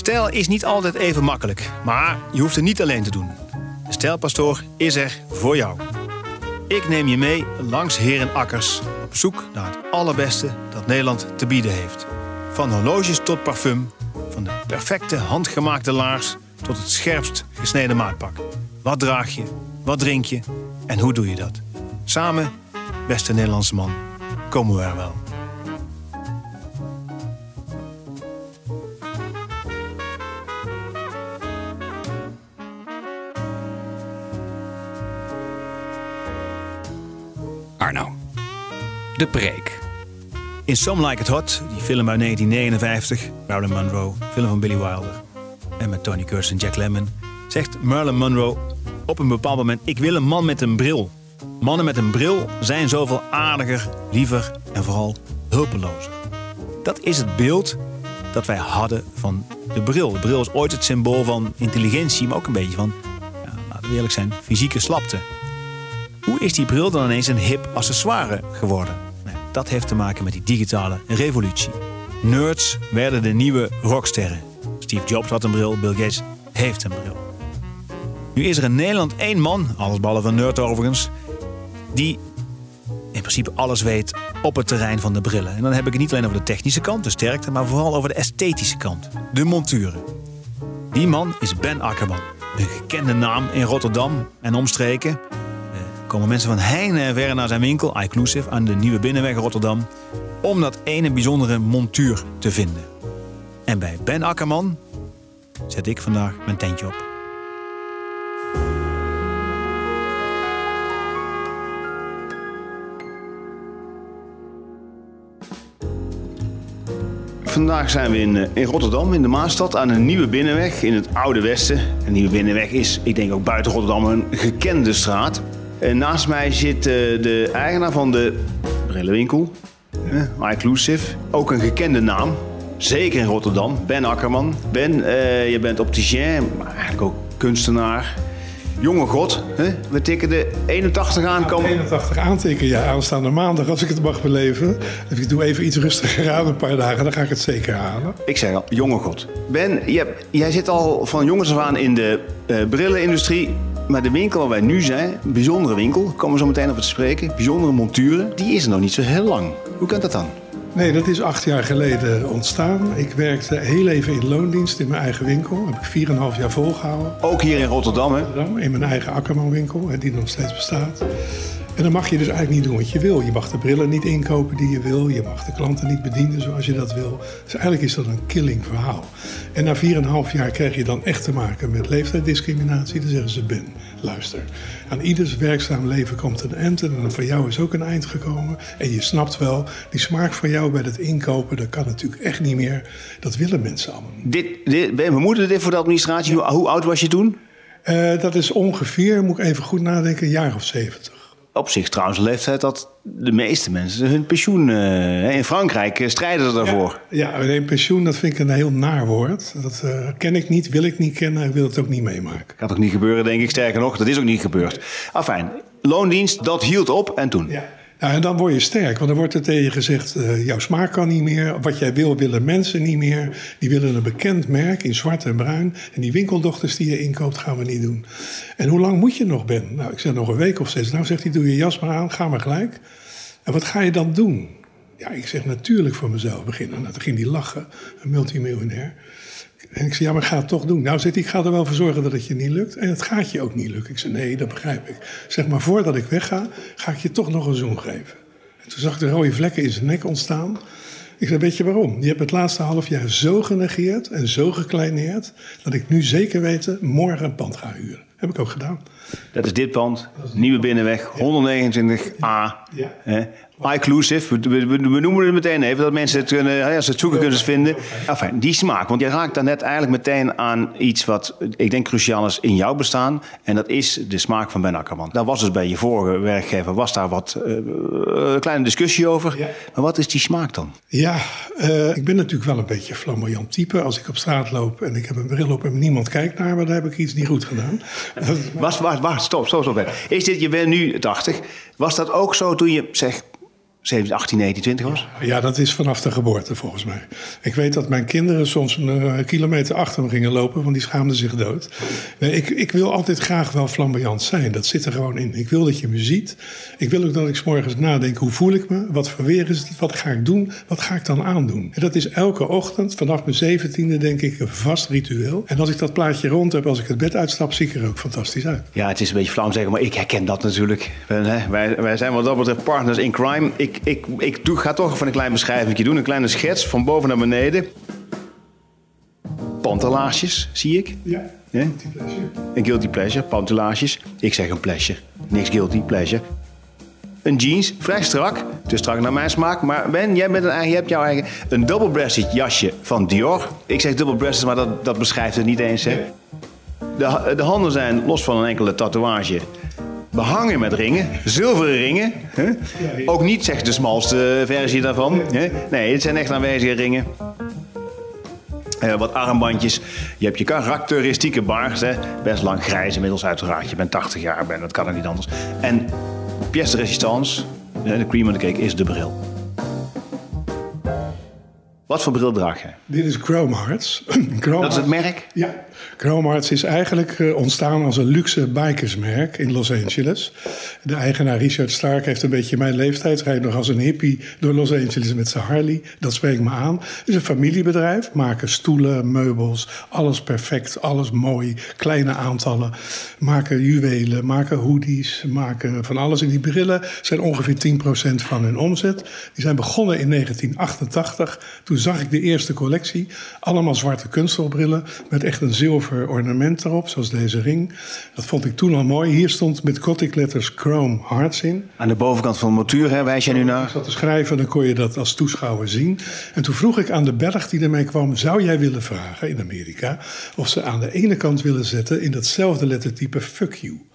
Stijl is niet altijd even makkelijk, maar je hoeft het niet alleen te doen. De Stijlpastoor is er voor jou. Ik neem je mee langs herenakkers op zoek naar het allerbeste dat Nederland te bieden heeft. Van horloges tot parfum, van de perfecte handgemaakte laars tot het scherpst gesneden maatpak. Wat draag je? Wat drink je? En hoe doe je dat? Samen, beste Nederlandse man, komen we er wel. Arno. De preek. In Some Like It Hot, die film uit 1959, Marilyn Monroe, film van Billy Wilder. En met Tony Curtis en Jack Lemmon, zegt Marilyn Monroe op een bepaald moment: Ik wil een man met een bril. Mannen met een bril zijn zoveel aardiger, liever en vooral hulpelozer. Dat is het beeld dat wij hadden van de bril. De bril is ooit het symbool van intelligentie, maar ook een beetje van, ja, laten we eerlijk zijn, fysieke slapte. Hoe is die bril dan ineens een hip accessoire geworden? Nou, dat heeft te maken met die digitale revolutie. Nerds werden de nieuwe rocksterren. Steve Jobs had een bril, Bill Gates heeft een bril. Nu is er in Nederland één man, allesbehalve een nerd overigens, die in principe alles weet op het terrein van de brillen. En dan heb ik het niet alleen over de technische kant, de sterkte, maar vooral over de esthetische kant, de monturen. Die man is Ben Akkerman, een gekende naam in Rotterdam en omstreken. Komen mensen van heine en verre naar zijn winkel, iClusive, aan de Nieuwe Binnenweg Rotterdam, om dat ene bijzondere montuur te vinden. En bij Ben Akkerman zet ik vandaag mijn tentje op. Vandaag zijn we in, eh, in Rotterdam, in de Maastad, aan een nieuwe binnenweg in het Oude Westen. Een nieuwe binnenweg is, ik denk ook buiten Rotterdam, een gekende straat. En naast mij zit eh, de eigenaar van de brillenwinkel, iClusive. Ook een gekende naam, zeker in Rotterdam, Ben Akkerman. Ben, eh, je bent opticien, maar eigenlijk ook kunstenaar. Jonge god, hè? we tikken de 81 aan. Kom. 81 aantikken, ja, aanstaande maandag als ik het mag beleven. Ik doe even iets rustiger aan, een paar dagen, dan ga ik het zeker halen. Ik zeg al, jonge god. Ben, jij, jij zit al van jongens af aan in de eh, brillenindustrie. Maar de winkel waar wij nu zijn, een bijzondere winkel, daar komen we zo meteen over te spreken. Bijzondere monturen, die is er nog niet zo heel lang. Hoe kan dat dan? Nee, dat is acht jaar geleden ontstaan. Ik werkte heel even in loondienst in mijn eigen winkel. Heb ik 4,5 jaar volgehouden. Ook hier in Rotterdam, hè? In mijn eigen Akkerman-winkel, die nog steeds bestaat. En dan mag je dus eigenlijk niet doen wat je wil. Je mag de brillen niet inkopen die je wil. Je mag de klanten niet bedienen zoals je dat wil. Dus eigenlijk is dat een killing verhaal. En na 4,5 jaar krijg je dan echt te maken met leeftijdsdiscriminatie. Dan zeggen ze, Ben, luister. Aan ieders werkzaam leven komt een eind. En van jou is ook een eind gekomen. En je snapt wel, die smaak van jou bij het inkopen... dat kan natuurlijk echt niet meer. Dat willen mensen allemaal. Dit, dit, ben, dit voor de administratie. Hoe, hoe oud was je toen? Uh, dat is ongeveer, moet ik even goed nadenken, een jaar of 70 op zich trouwens een leeftijd dat de meeste mensen hun pensioen... Uh, in Frankrijk strijden ze daarvoor. Ja, ja een pensioen dat vind ik een heel naar woord. Dat uh, ken ik niet, wil ik niet kennen en wil het ook niet meemaken. Gaat ook niet gebeuren, denk ik. Sterker nog, dat is ook niet gebeurd. Afijn, loondienst, dat hield op en toen? Ja. Nou, en dan word je sterk, want dan wordt er tegen je gezegd: uh, jouw smaak kan niet meer. Wat jij wil, willen mensen niet meer. Die willen een bekend merk in zwart en bruin. En die winkeldochters die je inkoopt, gaan we niet doen. En hoe lang moet je nog, Ben? Nou, ik zeg nog een week of zes. Nou, zegt hij: doe je jas maar aan, ga maar gelijk. En wat ga je dan doen? Ja, ik zeg natuurlijk voor mezelf beginnen. Nou, toen ging hij lachen, een multimiljonair. En ik zei, ja, maar ga het toch doen. Nou, hij, ik ga er wel voor zorgen dat het je niet lukt. En het gaat je ook niet lukken. Ik zei, nee, dat begrijp ik. Zeg maar, voordat ik wegga, ga ik je toch nog een zoen geven. En toen zag ik de rode vlekken in zijn nek ontstaan. Ik zei, weet je waarom? Je hebt het laatste half jaar zo genegeerd en zo gekleineerd... dat ik nu zeker weten morgen een pand ga huren. Heb ik ook gedaan. Dat is dit pand, Nieuwe Binnenweg, 129A. Ja. Inclusive, we, we, we, noemen het meteen even, dat mensen het kunnen, als ze het zoeken kunnen ze vinden. Enfin, die smaak, want je raakt dan net eigenlijk meteen aan iets wat ik denk cruciaal is in jouw bestaan. En dat is de smaak van Ben Akkerman. Daar was dus bij je vorige werkgever, was daar wat uh, kleine discussie over. Maar wat is die smaak dan? Ja, uh, ik ben natuurlijk wel een beetje flamboyant type. Als ik op straat loop en ik heb een bril op en niemand kijkt naar me, dan heb ik iets niet goed gedaan. wacht, wacht, wacht, stop, stop, stop. Is dit, je bent nu 80. Was dat ook zo toen je, zeg, 17, 18, 19, 20 was? Ja, dat is vanaf de geboorte volgens mij. Ik weet dat mijn kinderen soms een uh, kilometer achter me gingen lopen, want die schaamden zich dood. Nee, ik, ik wil altijd graag wel flamboyant zijn. Dat zit er gewoon in. Ik wil dat je me ziet. Ik wil ook dat ik s morgens nadenk, hoe voel ik me? Wat voor weer is het? Wat ga ik doen? Wat ga ik dan aandoen? En dat is elke ochtend, vanaf mijn zeventiende denk ik, een vast ritueel. En als ik dat plaatje rond heb, als ik het bed uitstap, zie ik er ook fantastisch uit. Ja, het is een beetje flauw zeggen, maar ik herken dat natuurlijk. Wij, wij zijn wat dat betreft partners in crime. Ik ik, ik, ik doe, ga toch even een klein beschrijving doen. Een kleine schets van boven naar beneden. Pantelaasjes, zie ik. Ja, ja? guilty pleasure. Een guilty pleasure, pantelaasjes. Ik zeg een pleasure. Niks guilty pleasure. Een jeans, vrij strak. Te strak naar mijn smaak. Maar Ben, jij bent een eigen, je hebt jouw eigen... Een double-breasted jasje van Dior. Ik zeg double-breasted, maar dat, dat beschrijft het niet eens. Hè? De, de handen zijn los van een enkele tatoeage behangen met ringen, zilveren ringen. Hè? Ook niet zeg de smalste versie daarvan. Hè? Nee, het zijn echt aanwezige ringen. Uh, wat armbandjes. Je hebt je karakteristieke baard. Hè? Best lang grijs inmiddels uiteraard. Je bent 80 jaar, ben, dat kan er niet anders. En pièce de résistance, de cream of the cake, is de bril. Wat voor bril draag je? Dit is Chrome Hearts. Dat is het merk? Ja. Chrome Hearts is eigenlijk eh, ontstaan als een luxe bikersmerk in Los Angeles. De eigenaar Richard Stark heeft een beetje mijn leeftijd. Rijdt nog als een hippie door Los Angeles met zijn Harley. Dat spreekt me aan. Het is een familiebedrijf. Maken stoelen, meubels, alles perfect, alles mooi. Kleine aantallen. Maken juwelen, maken hoodies, maken van alles. En die brillen zijn ongeveer 10% van hun omzet. Die zijn begonnen in 1988. Toen zag ik de eerste collectie. Allemaal zwarte kunstelbrillen met echt een zilver ornament erop, zoals deze ring. Dat vond ik toen al mooi. Hier stond met gothic letters Chrome Hearts in. Aan de bovenkant van de montuur hè, wijs jij nu naar? Ik zat te schrijven, dan kon je dat als toeschouwer zien. En toen vroeg ik aan de Belg die ermee kwam... zou jij willen vragen in Amerika... of ze aan de ene kant willen zetten in datzelfde lettertype fuck you...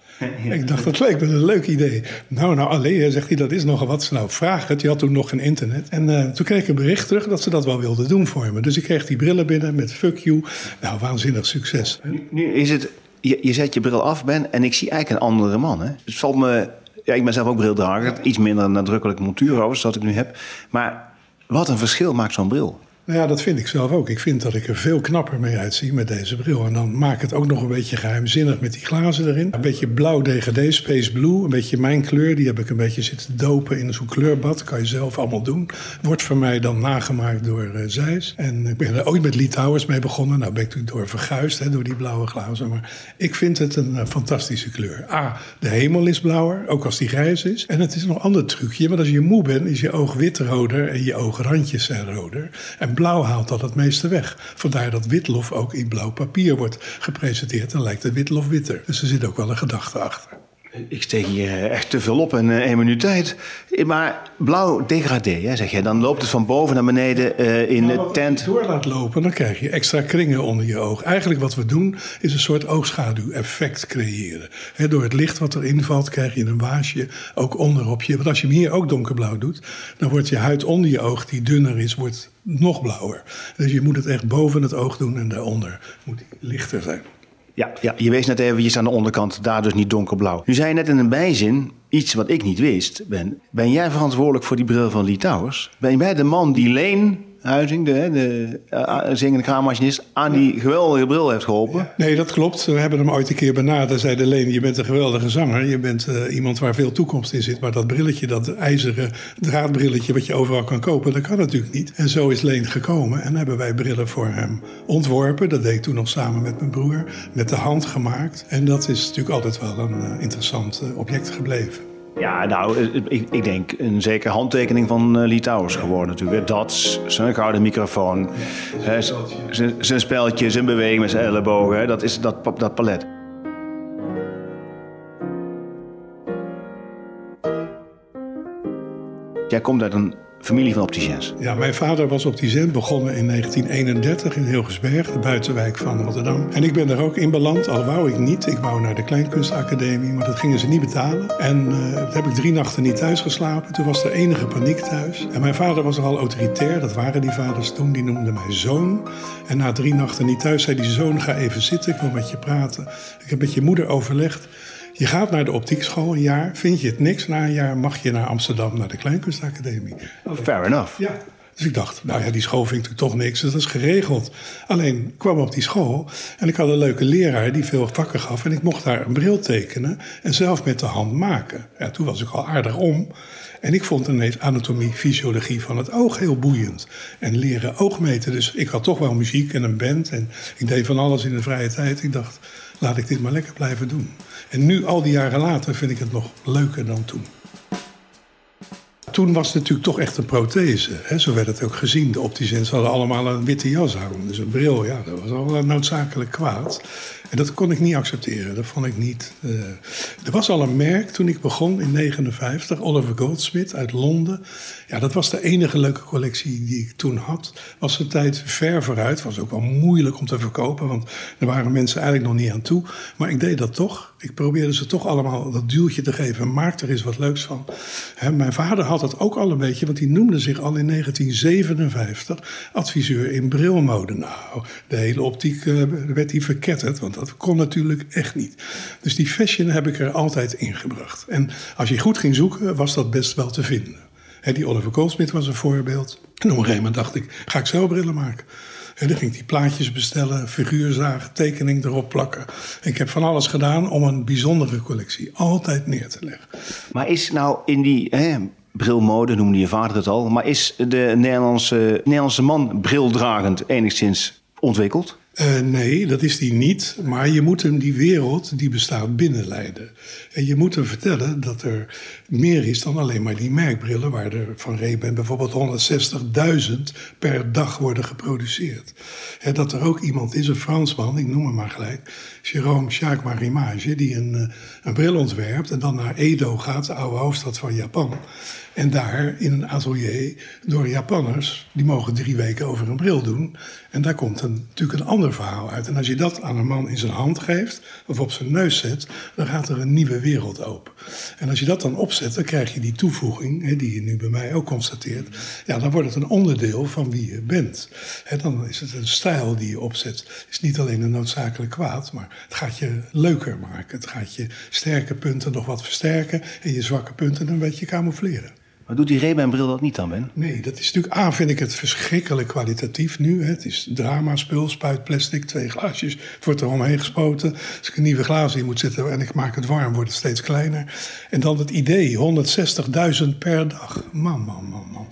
Ik dacht, dat leek me een leuk idee. Nou, nou, alleen, zegt hij, dat is nogal wat. Nou, vraag het. Je had toen nog geen internet. En uh, toen kreeg ik een bericht terug dat ze dat wel wilden doen voor me. Dus ik kreeg die brillen binnen met fuck you. Nou, waanzinnig succes. Nu, nu is het, je, je zet je bril af, Ben, en ik zie eigenlijk een andere man. Hè? Het valt me, ja, ik ben zelf ook brildrager. Iets minder nadrukkelijk montuur overigens, dat ik nu heb. Maar wat een verschil maakt zo'n bril. Nou ja, dat vind ik zelf ook. Ik vind dat ik er veel knapper mee uitzie met deze bril. En dan maak het ook nog een beetje geheimzinnig met die glazen erin. Een beetje blauw DGD, Space Blue. Een beetje mijn kleur. Die heb ik een beetje zitten dopen in zo'n kleurbad. Kan je zelf allemaal doen. Wordt voor mij dan nagemaakt door uh, Zeiss. En ik ben er ooit met Lee Towers mee begonnen. Nou ben ik toen door verguisd, hè, door die blauwe glazen. Maar ik vind het een uh, fantastische kleur. A, de hemel is blauwer, ook als die grijs is. En het is nog een ander trucje. Want als je moe bent, is je oog witroder en je oograndjes zijn roder. En blauw haalt dat het meeste weg. Vandaar dat witlof ook in blauw papier wordt gepresenteerd. Dan lijkt de witlof witter. Dus er zit ook wel een gedachte achter. Ik steek hier eh, echt te veel op in uh, één minuut tijd. Maar blauw degradé, zeg je. Dan loopt het van boven naar beneden uh, in nou, de tent. Als je door laat lopen, dan krijg je extra kringen onder je oog. Eigenlijk wat we doen, is een soort oogschaduw-effect creëren. He, door het licht wat erin valt, krijg je een waasje ook onderop je. Want als je hem hier ook donkerblauw doet, dan wordt je huid onder je oog, die dunner is, wordt nog blauwer. Dus je moet het echt boven het oog doen en daaronder moet lichter zijn. Ja, ja, je wees net eventjes aan de onderkant, daar dus niet donkerblauw. Nu zei je net in een bijzin iets wat ik niet wist. Ben, ben jij verantwoordelijk voor die bril van Lee Towers? Ben jij de man die Leen Huizing, de, de uh, zingende kraammachinist, aan die geweldige bril heeft geholpen. Nee, dat klopt. We hebben hem ooit een keer benaderd. Zeiden Leen, je bent een geweldige zanger. Je bent uh, iemand waar veel toekomst in zit. Maar dat brilletje, dat ijzeren draadbrilletje wat je overal kan kopen, dat kan natuurlijk niet. En zo is Leen gekomen. En hebben wij brillen voor hem ontworpen. Dat deed ik toen nog samen met mijn broer. Met de hand gemaakt. En dat is natuurlijk altijd wel een uh, interessant object gebleven. Ja, nou, ik, ik, denk een zekere handtekening van uh, Lee Towers geworden natuurlijk. Dat, zijn gouden microfoon, zijn speltje, zijn beweging met zijn ellebogen. Dat is dat, dat palet. jij komt uit een familie van opticiens. Ja, mijn vader was opticien, begonnen in 1931 in Hilgersberg, de buitenwijk van Rotterdam. En ik ben er ook in beland, al wou ik niet. Ik wou naar de Kleinkunstacademie, maar dat gingen ze niet betalen. En uh, heb ik drie nachten niet thuis geslapen. Toen was er enige paniek thuis. En mijn vader was al autoritair, dat waren die vaders toen. Die noemde mij zoon. En na drie nachten niet thuis zei die zoon, ga even zitten, ik wil met je praten. Ik heb met je moeder overlegd. Je gaat naar de optiekschool een jaar. Vind je het niks na een jaar, mag je naar Amsterdam, naar de Kleinkunstacademie. Fair enough. Ja. Dus ik dacht, nou ja, die school vind ik toch niks, dus dat is geregeld. Alleen kwam op die school en ik had een leuke leraar die veel vakken gaf. En ik mocht daar een bril tekenen en zelf met de hand maken. Ja, toen was ik al aardig om. En ik vond ineens anatomie, fysiologie van het oog heel boeiend. En leren oogmeten. Dus ik had toch wel muziek en een band. En ik deed van alles in de vrije tijd. Ik dacht, laat ik dit maar lekker blijven doen. En nu, al die jaren later, vind ik het nog leuker dan toen. Toen was het natuurlijk toch echt een prothese. Hè? Zo werd het ook gezien. De opticiens hadden allemaal een witte jas aan. Dus een bril, ja, dat was al noodzakelijk kwaad. En dat kon ik niet accepteren. Dat vond ik niet. Uh... er was al een merk toen ik begon in 59, Oliver Goldsmith uit Londen. Ja, dat was de enige leuke collectie die ik toen had. Was de tijd ver vooruit. Was ook wel moeilijk om te verkopen, want er waren mensen eigenlijk nog niet aan toe. Maar ik deed dat toch. Ik probeerde ze toch allemaal dat duwtje te geven. Maak er eens wat leuks van. mijn vader had dat ook al een beetje, want die noemde zich al in 1957 adviseur in brilmode. Nou, de hele optiek uh, werd hij verketterd, want dat kon natuurlijk echt niet. Dus die fashion heb ik er altijd ingebracht. En als je goed ging zoeken, was dat best wel te vinden. die Oliver Goldsmith was een voorbeeld. En op een gegeven moment dacht ik, ga ik zo brillen maken? En dan ging ik die plaatjes bestellen, figuurzagen, tekening erop plakken. Ik heb van alles gedaan om een bijzondere collectie altijd neer te leggen. Maar is nou in die hè, brilmode, noemde je vader het al... maar is de Nederlandse, Nederlandse man brildragend enigszins ontwikkeld? Uh, nee, dat is die niet. Maar je moet hem die wereld die bestaat binnenleiden. En je moet hem vertellen dat er meer is dan alleen maar die merkbrillen... waar er van Ray-Ban bijvoorbeeld 160.000 per dag worden geproduceerd. Dat er ook iemand is, een Fransman, ik noem hem maar gelijk... Jérôme Jacques Marimage, die een, eh, een bril ontwerpt... en dan naar Edo gaat, de oude hoofdstad van Japan... En daar in een atelier door Japanners, die mogen drie weken over een bril doen. En daar komt een, natuurlijk een ander verhaal uit. En als je dat aan een man in zijn hand geeft, of op zijn neus zet, dan gaat er een nieuwe wereld open. En als je dat dan opzet, dan krijg je die toevoeging, hè, die je nu bij mij ook constateert. Ja, dan wordt het een onderdeel van wie je bent. Hè, dan is het een stijl die je opzet. Het is niet alleen een noodzakelijk kwaad, maar het gaat je leuker maken. Het gaat je sterke punten nog wat versterken en je zwakke punten een beetje camoufleren. Maar doet die Ray-Ban-bril dat niet dan, Ben? Nee, dat is natuurlijk... A, vind ik het verschrikkelijk kwalitatief nu. Hè. Het is drama-spul, spuit plastic, twee glaasjes. Het wordt er omheen gespoten. Als ik een nieuwe glazen in moet zetten en ik maak het warm, wordt het steeds kleiner. En dan het idee, 160.000 per dag. Man, man, man, man.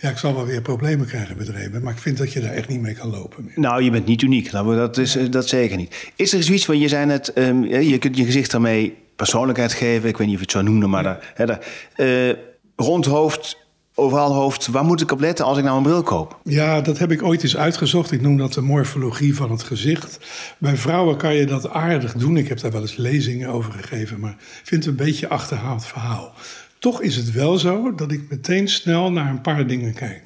Ja, ik zal wel weer problemen krijgen met Ray-Ban, maar ik vind dat je daar echt niet mee kan lopen. Meer. Nou, je bent niet uniek. Dat, is, dat zeker niet. Is er zoiets van, je zei net, um, je kunt je gezicht daarmee persoonlijkheid geven. Ik weet niet of je het zo noemde, maar daar... Hè, daar uh, rond hoofd, overal hoofd. Waar moet ik op letten als ik nou een bril koop? Ja, dat heb ik ooit eens uitgezocht. Ik noem dat de morfologie van het gezicht. Bij vrouwen kan je dat aardig doen. Ik heb daar wel eens lezingen over gegeven, maar ik vind het een beetje achterhaald verhaal. Toch is het wel zo dat ik meteen snel naar een paar dingen kijk.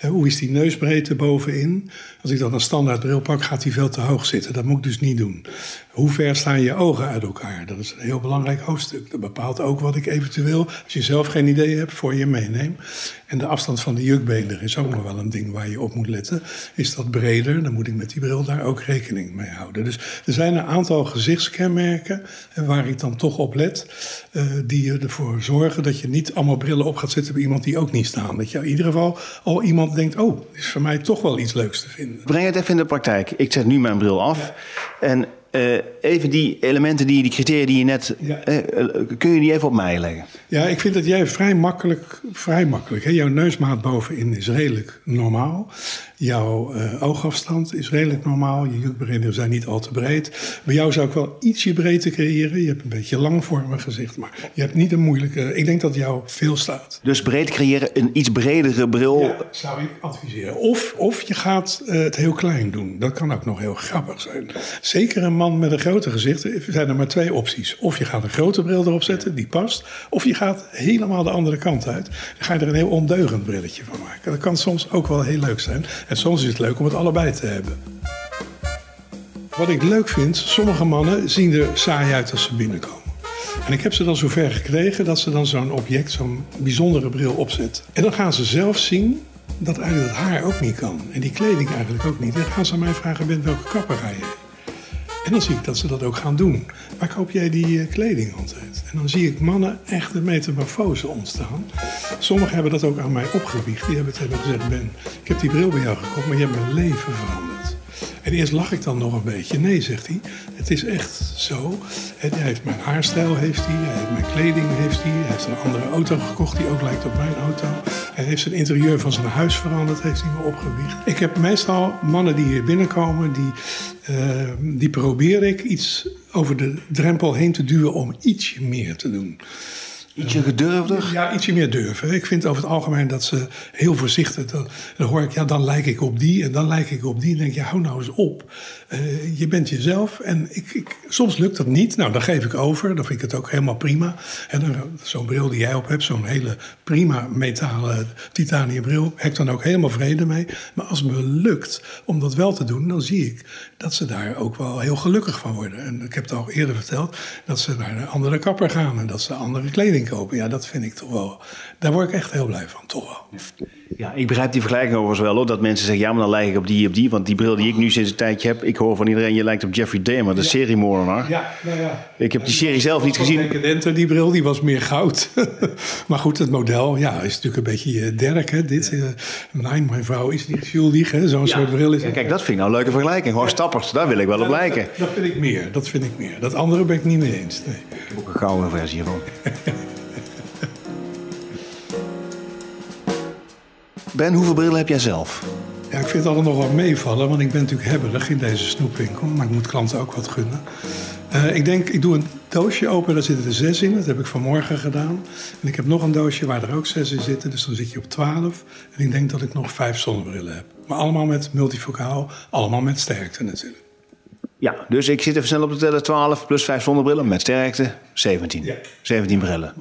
Hoe is die neusbreedte bovenin? Als ik dan een standaard bril pak, gaat die veel te hoog zitten. Dat moet ik dus niet doen. Hoe ver staan je ogen uit elkaar? Dat is een heel belangrijk hoofdstuk. Dat bepaalt ook wat ik eventueel, als je zelf geen idee hebt, voor je meeneem. En de afstand van de jukbeender is ook nog wel een ding waar je op moet letten. Is dat breder, dan moet ik met die bril daar ook rekening mee houden. Dus er zijn een aantal gezichtskenmerken waar ik dan toch op let. Uh, die ervoor zorgen dat je niet allemaal brillen op gaat zetten bij iemand die ook niet staan. Dat je in ieder geval al iemand denkt: oh, is voor mij toch wel iets leuks te vinden. Breng het even in de praktijk. Ik zet nu mijn bril af. En uh, even die elementen, die, die criteria die je net... Ja. Uh, kun je die even op mij leggen? Ja, ik vind dat jij vrij makkelijk... Vrij makkelijk hè? Jouw neusmaat bovenin is redelijk normaal. Jouw uh, oogafstand is redelijk normaal. Je jukbereidingen zijn niet al te breed. Bij jou zou ik wel ietsje breedte creëren. Je hebt een beetje langvormig gezicht, maar je hebt niet een moeilijke... Ik denk dat jou veel staat. Dus breed creëren, een iets bredere bril... Ja, zou ik adviseren. Of, of je gaat uh, het heel klein doen. Dat kan ook nog heel grappig zijn. Zeker een man met een grote gezicht, er zijn er maar twee opties. Of je gaat een grote bril erop zetten, die past. Of je gaat helemaal de andere kant uit. Dan ga je er een heel ondeugend brilletje van maken. Dat kan soms ook wel heel leuk zijn. En soms is het leuk om het allebei te hebben. Wat ik leuk vind, sommige mannen zien er saai uit als ze binnenkomen. En ik heb ze dan zover gekregen dat ze dan zo'n object, zo'n bijzondere bril opzetten. En dan gaan ze zelf zien dat eigenlijk het haar ook niet kan. En die kleding eigenlijk ook niet. En dan gaan ze aan mij vragen, bent welke kapper ga je? En dan zie ik dat ze dat ook gaan doen. Waar koop jij die uh, kleding altijd? En dan zie ik mannen echt een metamorfose ontstaan. Sommigen hebben dat ook aan mij opgewiegd. Die hebben tegen gezegd, Ben, ik heb die bril bij jou gekocht, maar je hebt mijn leven veranderd. En eerst lach ik dan nog een beetje. Nee, zegt hij, het is echt zo. Hij heeft mijn haarstijl, heeft hij, hij heeft mijn kleding, heeft hij. Hij heeft een andere auto gekocht die ook lijkt op mijn auto. Hij heeft zijn interieur van zijn huis veranderd, heeft hij me opgewiegd. Ik heb meestal mannen die hier binnenkomen, die, uh, die probeer ik iets over de drempel heen te duwen om ietsje meer te doen. Ietsje gedurfder? Ja, ietsje meer durven. Ik vind over het algemeen dat ze heel voorzichtig... Dan, dan hoor ik, ja, dan lijk ik op die en dan lijk ik op die. En denk je, hou nou eens op. Uh, je bent jezelf en ik, ik, soms lukt dat niet. Nou, dan geef ik over. Dan vind ik het ook helemaal prima. En zo'n bril die jij op hebt, zo'n hele prima metalen titanium bril... heb ik dan ook helemaal vrede mee. Maar als het me lukt om dat wel te doen, dan zie ik dat ze daar ook wel heel gelukkig van worden. En ik heb het al eerder verteld, dat ze naar een andere kapper gaan... en dat ze andere kleding kopen. Ja, dat vind ik toch wel... Daar word ik echt heel blij van, toch wel. Ja, ik begrijp die vergelijking overigens wel hoor. Dat mensen zeggen, ja, maar dan lijk ik op die op die. Want die bril die ik nu sinds een tijdje heb, ik hoor van iedereen, je lijkt op Jeffrey Dahmer, de ja. seriemoordenaar. Ja, nou ja. Ik heb die serie zelf niet gezien. Decadente, die bril, die was meer goud. maar goed, het model, ja, is natuurlijk een beetje uh, Dirk, hè. Dit, uh, mijn, mijn vrouw is niet schuldig, hè. Zo'n ja. soort bril is ja, Kijk, dat vind ik nou een leuke vergelijking. Gewoon stappers, daar wil ik wel op lijken. Dat, dat, vind ik meer, dat vind ik meer. Dat andere ben ik niet mee eens, nee. Ik heb ook een gouden versie hiervan. Ben, hoeveel brillen heb jij zelf? Ja, ik vind het altijd nog wel meevallen, want ik ben natuurlijk hebberig in deze snoepwinkel. Maar ik moet klanten ook wat gunnen. Uh, ik denk, ik doe een doosje open, daar zitten er zes in. Dat heb ik vanmorgen gedaan. En ik heb nog een doosje waar er ook zes in zitten. Dus dan zit je op twaalf. En ik denk dat ik nog vijf zonnebrillen heb. Maar allemaal met multifocaal, allemaal met sterkte natuurlijk. Ja, dus ik zit even snel op de teller. 12 plus 5 zonnebrillen met sterkte, 17. Ja. 17 brillen.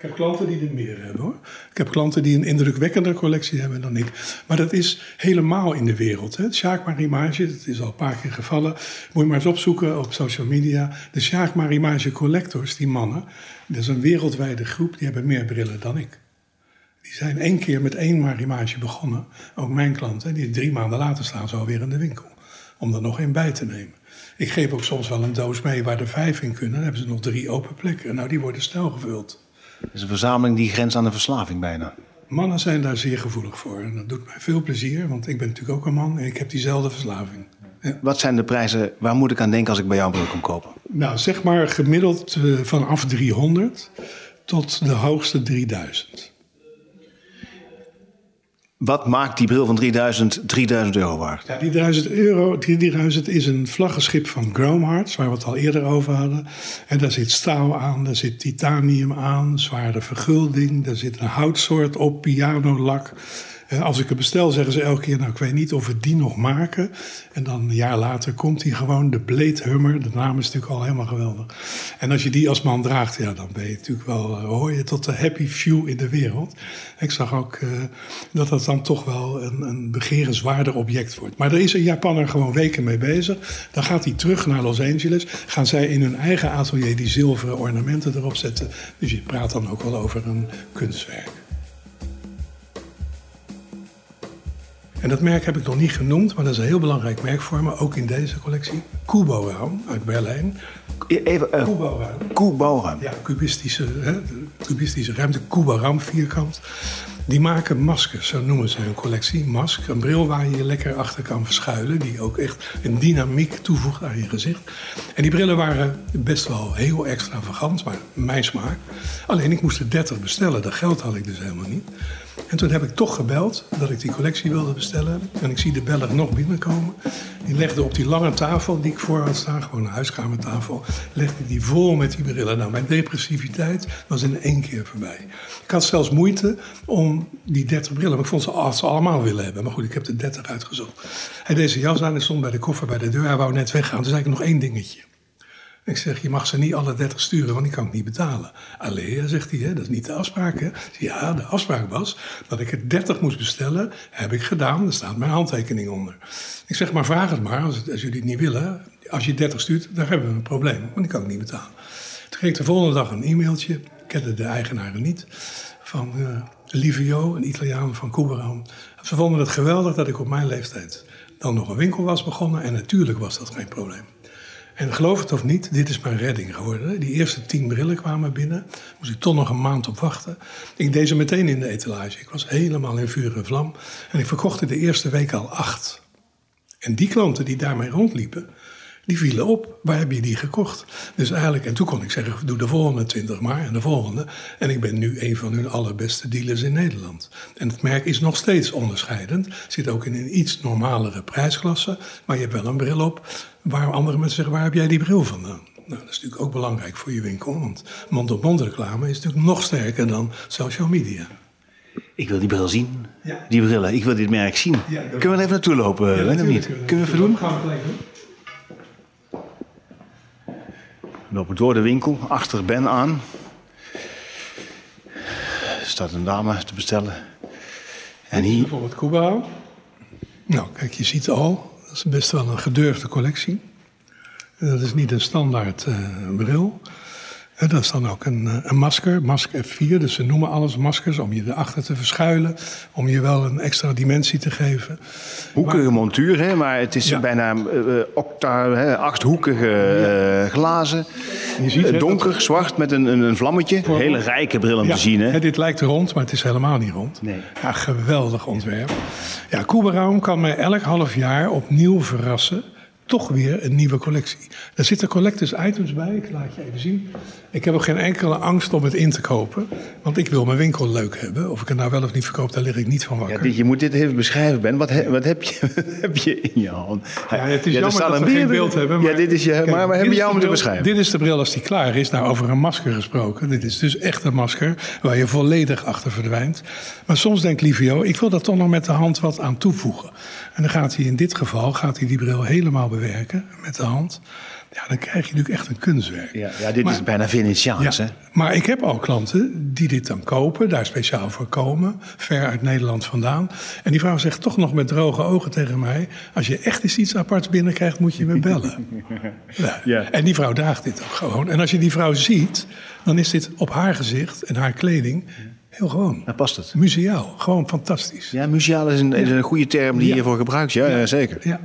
Ik heb klanten die er meer hebben hoor. Ik heb klanten die een indrukwekkender collectie hebben dan ik. Maar dat is helemaal in de wereld. Hè. Sjaak Marimage, dat is al een paar keer gevallen. Moet je maar eens opzoeken op social media. De Sjaak Marimage collectors, die mannen. Dat is een wereldwijde groep, die hebben meer brillen dan ik. Die zijn één keer met één Marimage begonnen. Ook mijn klanten. Die drie maanden later staan ze alweer in de winkel. Om er nog één bij te nemen. Ik geef ook soms wel een doos mee waar er vijf in kunnen. Dan hebben ze nog drie open plekken. Nou, die worden snel gevuld. Het is een verzameling die grenst aan de verslaving bijna. Mannen zijn daar zeer gevoelig voor. En dat doet mij veel plezier, want ik ben natuurlijk ook een man en ik heb diezelfde verslaving. Ja. Wat zijn de prijzen, waar moet ik aan denken als ik bij jou een bril kom kopen? Nou, zeg maar gemiddeld uh, vanaf 300 tot de hoogste 3000. Wat maakt die bril van 3000 3000 euro waard? Ja, die 1000 euro, die 3000 is een vlaggenschip van Gromeharts, waar we het al eerder over hadden. En daar zit staal aan, daar zit titanium aan, zware vergulding, daar zit een houtsoort op, pianolak. Als ik het bestel, zeggen ze elke keer: Nou, ik weet niet of we die nog maken. En dan een jaar later komt hij gewoon, de Blade Hummer. De naam is natuurlijk al helemaal geweldig. En als je die als man draagt, ja, dan ben je natuurlijk wel, uh, hoor je tot de happy few in de wereld. Ik zag ook uh, dat dat dan toch wel een, een begerenswaardig object wordt. Maar daar is een Japaner gewoon weken mee bezig. Dan gaat hij terug naar Los Angeles. Gaan zij in hun eigen atelier die zilveren ornamenten erop zetten. Dus je praat dan ook wel over een kunstwerk. En dat merk heb ik nog niet genoemd, maar dat is een heel belangrijk merk voor me, ook in deze collectie. Kubo uit Berlijn. Even, uh, Kubo Ja, cubistische, hè, cubistische ruimte, Kubo vierkant. Die maken maskers, zo noemen ze hun collectie. Mask, een bril waar je je lekker achter kan verschuilen. Die ook echt een dynamiek toevoegt aan je gezicht. En die brillen waren best wel heel extravagant, maar mijn smaak. Alleen ik moest er 30 bestellen, dat geld had ik dus helemaal niet. En toen heb ik toch gebeld dat ik die collectie wilde bestellen. En ik zie de beller nog binnenkomen. Die legde op die lange tafel die ik voor had staan, gewoon een huiskamertafel, legde die vol met die brillen. Nou, mijn depressiviteit was in één keer voorbij. Ik had zelfs moeite om die 30 brillen, maar ik vond ze, als ze allemaal willen hebben. Maar goed, ik heb de 30 uitgezocht. Hij deed zijn jas aan en stond bij de koffer bij de deur. Hij wou net weggaan. Toen zei ik nog één dingetje. Ik zeg, je mag ze niet alle 30 sturen, want die kan ik niet betalen. Alleen, zegt hij, hè, dat is niet de afspraak. Hè? Ja, de afspraak was dat ik er 30 moest bestellen. Heb ik gedaan, daar staat mijn handtekening onder. Ik zeg, maar vraag het maar, als, als jullie het niet willen. Als je 30 stuurt, dan hebben we een probleem, want die kan ik niet betalen. Toen kreeg ik de volgende dag een e-mailtje, ik kende de eigenaren niet, van uh, Livio, een Italiaan van Kuberan. Ze vonden het geweldig dat ik op mijn leeftijd dan nog een winkel was begonnen. En natuurlijk was dat geen probleem. En geloof het of niet, dit is mijn redding geworden. Die eerste tien brillen kwamen binnen. Moest ik toch nog een maand op wachten. Ik deed ze meteen in de etalage. Ik was helemaal in vuur en vlam. En ik verkocht er de eerste week al acht. En die klanten die daarmee rondliepen, die vielen op. Waar heb je die gekocht? Dus eigenlijk, en toen kon ik zeggen, doe de volgende 20 maar en de volgende. En ik ben nu een van hun allerbeste dealers in Nederland. En het merk is nog steeds onderscheidend. Zit ook in een iets normalere prijsklasse. Maar je hebt wel een bril op waar andere mensen zeggen, waar heb jij die bril vandaan? Nou, dat is natuurlijk ook belangrijk voor je winkel. Want mond-op-mond reclame is natuurlijk nog sterker dan social media. Ik wil die bril zien. Ja. Die brillen. Ik wil dit merk zien. Ja, Kunnen we er even naartoe lopen? Ja, niet? Kunnen we even doen? Gaan we gelijk doen. We lopen door de winkel, achter Ben aan. Er staat een dame te bestellen. En hier... Bijvoorbeeld Kuba. Nou, kijk, je ziet al, dat is best wel een gedurfde collectie. Dat is niet een standaard uh, bril. Dat is dan ook een, eh, een masker, masker F4. Dus ze noemen alles maskers om je erachter te verschuilen. Om je wel een extra dimensie te geven. Hoekige montuur, hè? maar het is bijna uh, octa, hè? achthoekige uh, glazen. Je ziet, donker, zwart met een, een, een vlammetje. Een hele rijke bril om te zien. Hè? dit lijkt rond, maar het is helemaal niet rond. Nee. Ja, geweldig ontwerp. Ja, Koeberaum kan mij elk half jaar opnieuw verrassen toch weer een nieuwe collectie. Daar zitten collectors items bij, ik laat je even zien. Ik heb ook geen enkele angst om het in te kopen. Want ik wil mijn winkel leuk hebben. Of ik het nou wel of niet verkoop, daar lig ik niet van wakker. Ja, je moet dit even beschrijven, Ben. Wat, wat heb, je, heb je in je hand? Ja, het is ja, jammer dat we geen beeld hebben. Maar, ja, dit is je, maar, maar heb je jou moeten beschrijven? Dit is de bril als die klaar is. Nou, over een masker gesproken. Dit is dus echt een masker waar je volledig achter verdwijnt. Maar soms denkt Livio, ik wil daar toch nog met de hand wat aan toevoegen. En dan gaat hij in dit geval gaat hij die bril helemaal bewerken met de hand. Ja, dan krijg je natuurlijk echt een kunstwerk. Ja, ja dit is bijna Venetiaans, ja, hè? Maar ik heb al klanten die dit dan kopen, daar speciaal voor komen, ver uit Nederland vandaan. En die vrouw zegt toch nog met droge ogen tegen mij: Als je echt eens iets aparts binnenkrijgt, moet je me bellen. ja. ja. En die vrouw draagt dit ook gewoon. En als je die vrouw ziet, dan is dit op haar gezicht en haar kleding Heel gewoon. Daar past het. Museaal. Gewoon fantastisch. Ja, museaal is een, is een goede term die ja. je voor gebruikt. Ja, ja. zeker. Ja.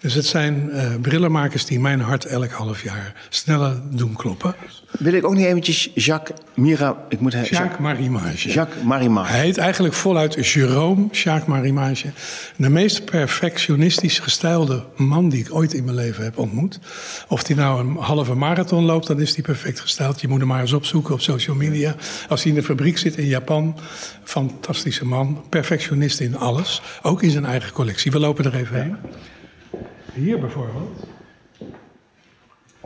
Dus het zijn uh, brillenmakers die mijn hart elk half jaar sneller doen kloppen. Wil ik ook niet eventjes Jacques Mira... Ik moet Jacques, Jacques Marimage. Jacques Marimage. Hij heet eigenlijk voluit Jérôme Jacques Marimage. De meest perfectionistisch gestylde man die ik ooit in mijn leven heb ontmoet. Of hij nou een halve marathon loopt, dan is hij perfect gestyled. Je moet hem maar eens opzoeken op social media. Als hij in de fabriek zit in Japan, fantastische man. Perfectionist in alles. Ook in zijn eigen collectie. We lopen er even heen. Hier bijvoorbeeld.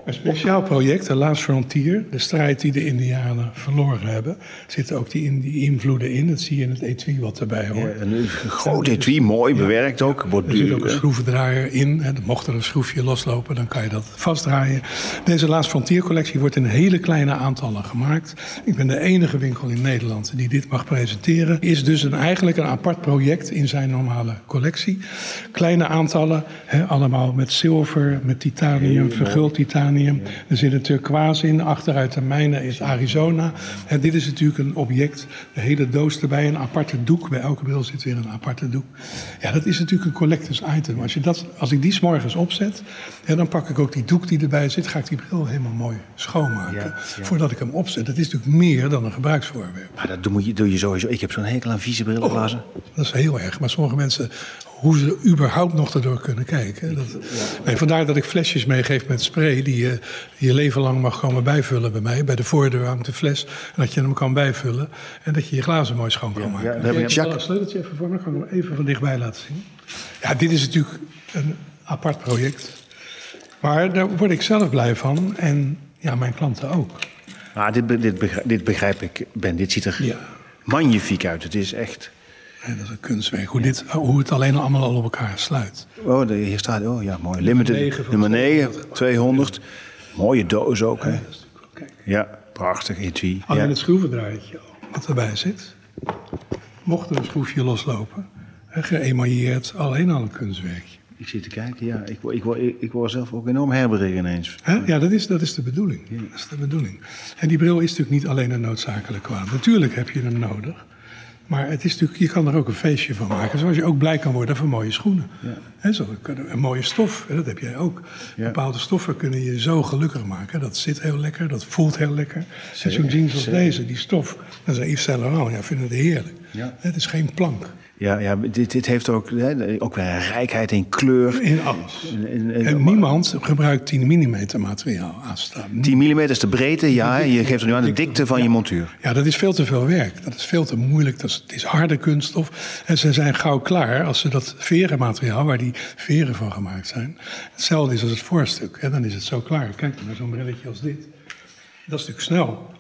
Een speciaal project, de Last Frontier, de strijd die de Indianen verloren hebben, zitten ook die, die invloeden in. Dat zie je in het etui wat erbij hoort. Ja, een groot etui, mooi bewerkt ook. Er zit ook een schroevendraaier in. Hè. Mocht er een schroefje loslopen, dan kan je dat vastdraaien. Deze Last Frontier collectie wordt in hele kleine aantallen gemaakt. Ik ben de enige winkel in Nederland die dit mag presenteren. Is dus een, eigenlijk een apart project in zijn normale collectie. Kleine aantallen, hè, allemaal met zilver, met titanium, verguld titanium er zit een turquoise in. Achteruit de mijnen is Arizona. En dit is natuurlijk een object. De hele doos erbij. Een aparte doek. Bij elke bril zit weer een aparte doek. Ja, dat is natuurlijk een collectors item. Als, je dat, als ik die s'morgens opzet. Ja, dan pak ik ook die doek die erbij zit. Ga ik die bril helemaal mooi schoonmaken. Voordat ik hem opzet. Dat is natuurlijk meer dan een gebruiksvoorwerp. Maar dat doe je, doe je sowieso. Ik heb zo'n hekel aan vieze brilglazen. Oh, dat is heel erg. Maar sommige mensen hoe ze überhaupt nog erdoor kunnen kijken. Dat, vandaar dat ik flesjes meegeef met spray die je je leven lang mag komen bijvullen bij mij. Bij de voordeur hangt de fles en dat je hem kan bijvullen. En dat je je glazen mooi schoon kan maken. ja, daar heb ik- een sleuteltje even voor me? Kan ik hem even van dichtbij laten zien. Ja, dit is natuurlijk een apart project. Maar daar word ik zelf blij van. En ja, mijn klanten ook. Ah, dit, dit, begrijp, dit begrijp ik, Ben. Dit ziet er Ja. magnifiek uit. Het is echt... Dat is een kunstwerk. Hoe, dit, hoe het alleen allemaal al op elkaar sluit. Oh, de- hier staat... Oh ja, mooi. Limited. Nummer 9, 200. 200. Mooie doos ook, hè? Wel- kijk. Ja, prachtig etui. Alleen Ja. het schroevendraaitje wat erbij zit. Mocht er een schroefje loslopen. hè, Geëmailleerd, alleen al een kunstwerkje. Ik zit te kijken, ja. Ik, ik, ik, ik word zelf ook enorm herberig ineens. Hè? Ja, dat is, dat is de bedoeling. Dat is de bedoeling. En die bril is natuurlijk niet alleen een noodzakelijk kwaad. Natuurlijk heb je hem nodig. Maar het is natuurlijk, je kan er ook een feestje van maken. Zoals je ook blij kan worden van mooie schoenen. Hè, zo, een mooie stof, dat heb jij ook. Ja. Bepaalde stoffen kunnen je zo gelukkig maken. Dat zit heel lekker, dat voelt heel lekker. Zo'n jeans als deze, die stof, dat is Yves Saint Laurent. Ja, vinden het heerlijk. Ja. Het is geen plank. Ja, ja dit, dit heeft ook, hè, ook weer een rijkheid in kleur. In alles. En niemand gebruikt 10 mm materiaal aanstaan. 10 mm is de breedte, ja. Je geeft er nu aan de dikte van je montuur. Ja, dat is veel te veel werk. Dat is veel te moeilijk. Dat is, het is harde kunststof. En ze zijn gauw klaar als ze dat verenmateriaal, waar die veren van gemaakt zijn, hetzelfde is als het voorstuk. Hè, dan is het zo klaar. Kijk naar zo'n brilletje als dit. Dat is natuurlijk snel.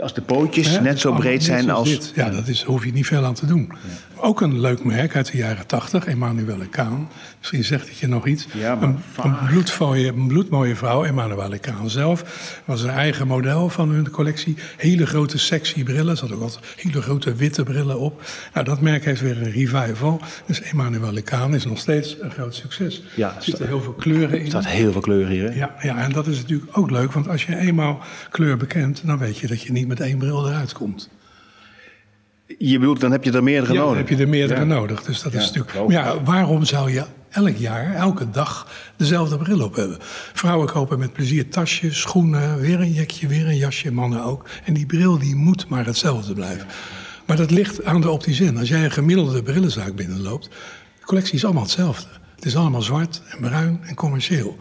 Als de pootjes net zo Allemaal breed zijn als... dit. Ja, dat is, hoef je niet veel aan te doen. Ook een leuk merk uit de jaren 80, Emanuele Kaan. Misschien zegt het je nog iets. Ja, een, een, bloedmooie, een bloedmooie vrouw, Emanuele Kaan zelf. Was een eigen model van hun collectie. Hele grote sexy brillen. Ze had ook altijd hele grote witte brillen op. Nou, dat merk heeft weer een revival. Dus Emanuele Kaan is nog steeds een groot succes. Ja, er zitten heel veel kleuren in. Er staat heel veel kleur hier, hè? Ja, ja, en dat is natuurlijk ook leuk, want als je eenmaal kleur bekent, dan weet je dat je niet met één bril eruit komt. Je bedoelt, dan heb je er meerdere Ja, dan nodig. heb je er meerdere Ja. nodig. Dus dat is natuurlijk. Maar ja, waarom zou je elk jaar, elke dag, dezelfde bril op hebben? Vrouwen kopen met plezier tasjes, schoenen, weer een jekje, weer een jasje, mannen ook. En die bril die moet maar hetzelfde blijven. Maar dat ligt aan de opticien. Als jij een gemiddelde brillenzaak binnenloopt, de collectie is allemaal hetzelfde. Het is allemaal zwart en bruin en commercieel.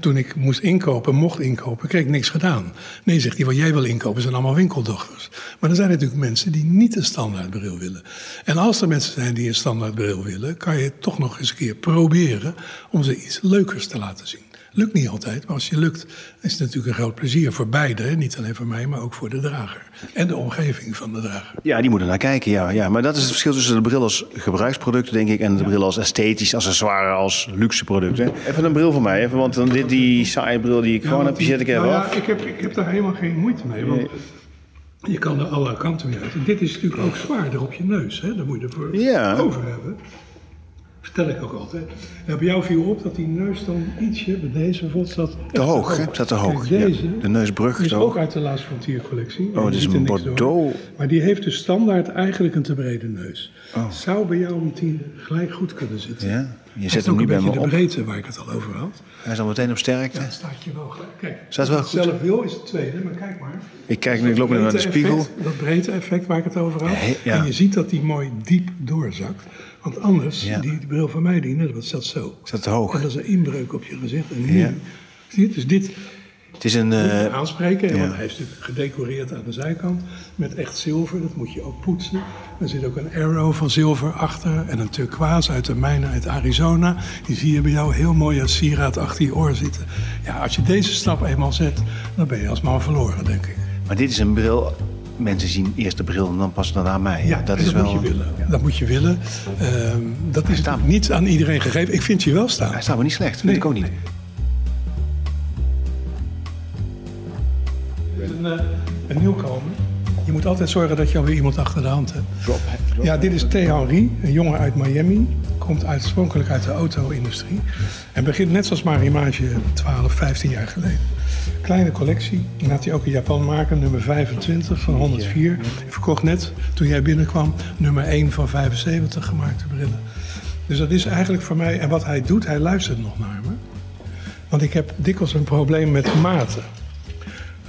Toen ik moest inkopen, mocht inkopen, kreeg ik niks gedaan. Nee, zegt hij, wat jij wil inkopen zijn allemaal winkeldochters. Maar er zijn natuurlijk mensen die niet een standaardbril willen. En als er mensen zijn die een standaardbril willen, kan je toch nog eens een keer proberen om ze iets leukers te laten zien. Lukt niet altijd, maar als je lukt, is het natuurlijk een groot plezier voor beide. hè. Niet alleen voor mij, maar ook voor de drager. En de omgeving van de drager. Ja, die moeten naar kijken, ja. ja. Maar dat is het verschil tussen de bril als gebruiksproduct, denk ik... en de bril als esthetisch, accessoire, als luxe product. Hè. Even een bril voor mij, even, want dan dit, die saaie bril die ik gewoon heb, die zet ik even nou af. Ja, ik, heb, ik heb daar helemaal geen moeite mee. Want je kan er alle kanten mee uit. En dit is natuurlijk ook zwaarder op je neus. Hè? Daar moet je ervoor Ja. over hebben. Vertel ik ook altijd. En bij jou viel op dat die neus dan ietsje, bij deze bijvoorbeeld, staat Te hoog, hè? Staat te hoog. Kijk, Ja, deze de neusbrug is ook uit de Laatste Frontier collectie. Oh, dit is een door. Bordeaux. Maar die heeft dus standaard eigenlijk een te brede neus. Oh. Zou bij jou een tiende gelijk goed kunnen zitten. Ja, je zet hem nu bij me beetje op. de breedte waar ik het al over had. Hij is al meteen op sterkte. Ja, staat je wel gelijk. Kijk, Staat wel goed. zelf wil is het tweede, maar kijk maar. Ik kijk nu, ik loop nu naar de spiegel. effect, dat breedte effect waar ik het over had. He- ja. En je ziet dat die mooi diep doorzakt. Want anders, Ja. die, die bril van mij, die, net, dat staat zo. Staat te hoog. En dat is een inbreuk op je gezicht. En nu, zie je, dus dit Het is een... eh, aanspreken. ja. Want hij is natuurlijk gedecoreerd aan de zijkant met echt zilver. Dat moet je ook poetsen. Er zit ook een arrow van zilver achter. En een turquoise uit de mijnen uit Arizona. Die zie je bij jou heel mooi als sieraad achter je oor zitten. Ja, als je deze stap eenmaal zet, dan ben je als man verloren, denk ik. maar dit is een bril... Mensen zien eerst de bril en dan pas daarna mij. Ja, dat is wel... moet je willen. Dat moet je willen. Ehm, dat is staat- niet aan iedereen gegeven. Ik vind je wel staan. Hij staat me niet slecht, vind Nee, ik ook niet. Een, eh, een nieuwkomer. Je moet altijd zorgen dat je alweer iemand achter de hand hebt. Ja, dit is T. Henry, een jongen uit Miami. Komt oorspronkelijk uit de auto-industrie. En begint net zoals Marimage 12, 15 jaar geleden. Kleine collectie. Die laat hij ook in Japan maken. Nummer 25 van 104. Ik verkocht net, toen jij binnenkwam, nummer 1 van 75 gemaakte brillen. Dus dat is eigenlijk voor mij... En wat hij doet, hij luistert nog naar me. Want ik heb dikwijls een probleem met maten.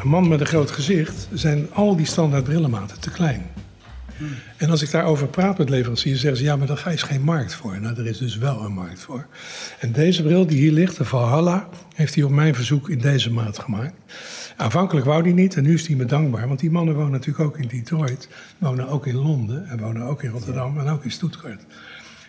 Een man met een groot gezicht zijn al die standaard brillenmaten te klein. En als ik daarover praat met leveranciers, zeggen ze ja, maar daar is geen markt voor. Nou, er is dus wel een markt voor. En deze bril die hier ligt, de Valhalla, heeft hij op mijn verzoek in deze maat gemaakt. Aanvankelijk wou hij niet en nu is hij me dankbaar, want die mannen wonen natuurlijk ook in Detroit, wonen ook in Londen en wonen ook in Rotterdam en ook in Stuttgart.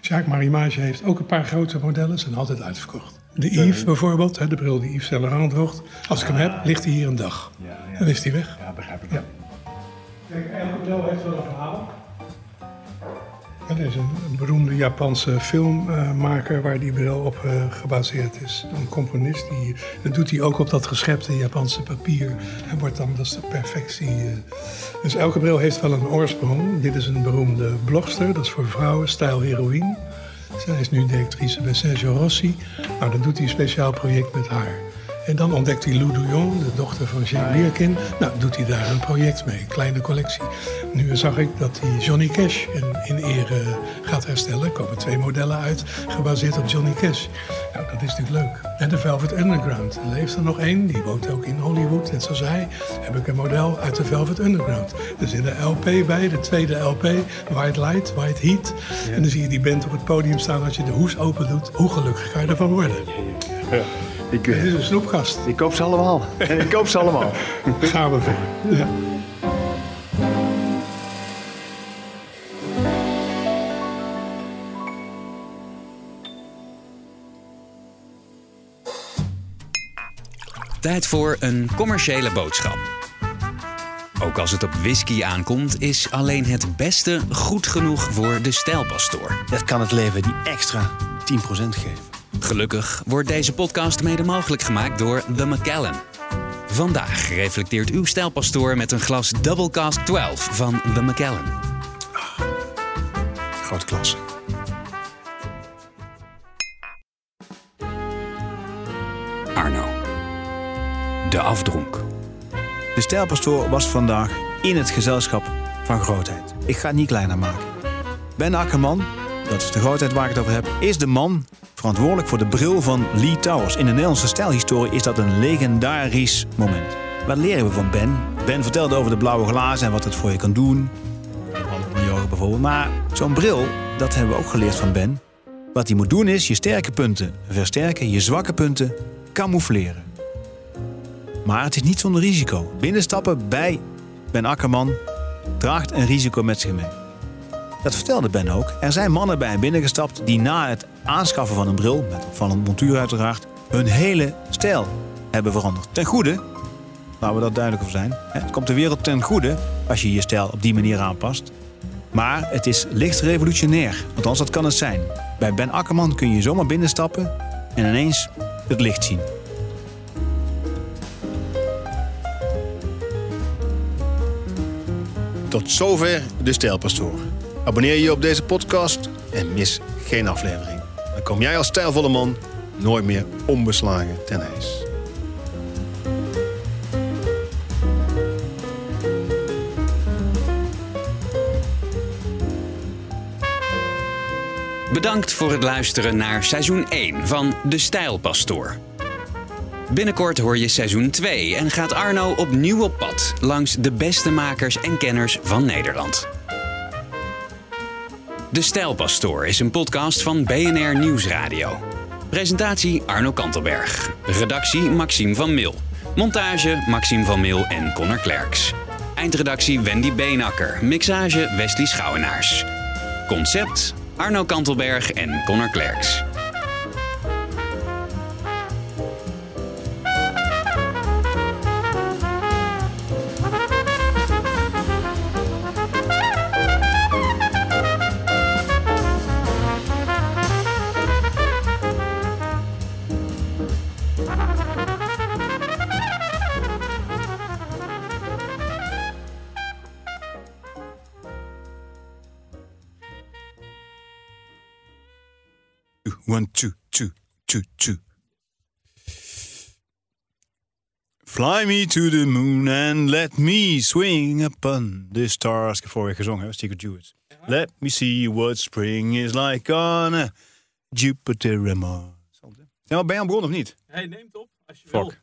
Jacques Marimage heeft ook een paar grote modellen, zijn altijd uitverkocht. De Yves bijvoorbeeld, de bril die Yves Laurent droegt. Als ik hem heb, ligt hij hier een dag. Dan is hij weg. Ja, begrijp ik. Ja. Kijk, heeft wel een verhaal. Er is een, een beroemde Japanse filmmaker waar die bril op uh, gebaseerd is. Een componist, die, dat doet hij ook op dat geschepte Japanse papier. En wordt dan, dat is de perfectie. Uh. Dus elke bril heeft wel een oorsprong. Dit is een beroemde blogster, dat is voor vrouwen, stijl heroïne. Zij is nu directrice bij Sergio Rossi. Nou, dan doet hij een speciaal project met haar. En dan ontdekt hij Lou Douillon, de dochter van Jane Birkin. Nou, doet hij daar een project mee, een kleine collectie. Nu zag ik dat hij Johnny Cash in, in ere gaat herstellen. Er komen twee modellen uit, gebaseerd op Johnny Cash. Nou, dat is natuurlijk leuk. En de Velvet Underground. Er leeft er nog één, die woont ook in Hollywood. Net zoals hij heb ik een model uit de Velvet Underground. Er zit een LP bij, de tweede LP, White Light, White Heat. En dan zie je die band op het podium staan als je de hoes open doet. Hoe gelukkig kan je ervan worden? Ja. Ik, Dit is een snoepgast. ik koop ze allemaal. ik koop ze allemaal. Gaan we voor. Ja. Tijd voor een commerciële boodschap. Ook als het op whisky aankomt, is alleen het beste goed genoeg voor de stijlpastoor. Dat kan het leven die extra 10% geven. Gelukkig wordt deze podcast mede mogelijk gemaakt door The Macallan. Vandaag reflecteert uw stijlpastoor met een glas Double Cask 12 van The Macallan. Grote klasse. Arno. De afdronk. De stijlpastoor was vandaag in het gezelschap van grootheid. Ik ga het niet kleiner maken. Ben Akkerman, dat is de grootheid waar ik het over heb, is de man verantwoordelijk voor de bril van Lee Towers. In de Nederlandse stijlhistorie is dat een legendarisch moment. Wat leren we van Ben? Ben vertelde over de blauwe glazen en wat het voor je kan doen. Yoga bijvoorbeeld. Maar zo'n bril, dat hebben we ook geleerd van Ben. Wat hij moet doen is je sterke punten versterken, je zwakke punten camoufleren. Maar het is niet zonder risico. Binnenstappen bij Ben Akkerman draagt een risico met zich mee. Dat vertelde Ben ook. Er zijn mannen bij hem binnengestapt die na het aanschaffen van een bril, met van een montuur uiteraard, hun hele stijl hebben veranderd. Ten goede, laten we dat duidelijk over zijn. Het komt de wereld ten goede als je je stijl op die manier aanpast. Maar het is licht revolutionair, althans dat kan het zijn. Bij Ben Akkerman kun je zomaar binnenstappen en ineens het licht zien. Tot zover de Stijlpastoor. Abonneer je op deze podcast en mis geen aflevering. Dan kom jij als stijlvolle man nooit meer onbeslagen ten ijs. Bedankt voor het luisteren naar seizoen 1 van De Stijlpastoor. Binnenkort hoor je seizoen 2 en gaat Arno opnieuw op pad langs de beste makers en kenners van Nederland. De Stijlpastoor is een podcast van BNR Nieuwsradio. Presentatie Arno Kantelberg. Redactie Maxime van Mil. Montage Maxime van Mil en Connor Klerks. Eindredactie Wendy Beenakker. Mixage Wesley Schouwenaars. Concept Arno Kantelberg en Connor Klerks. Two, two. Fly me to the moon and let me swing upon the stars. Ik heb vorige gezongen, hè? Secret Jewels. Let me see what spring is like on a Jupiter and Mars. Zijn we bij begonnen of niet? Hij neemt op als je Fuck.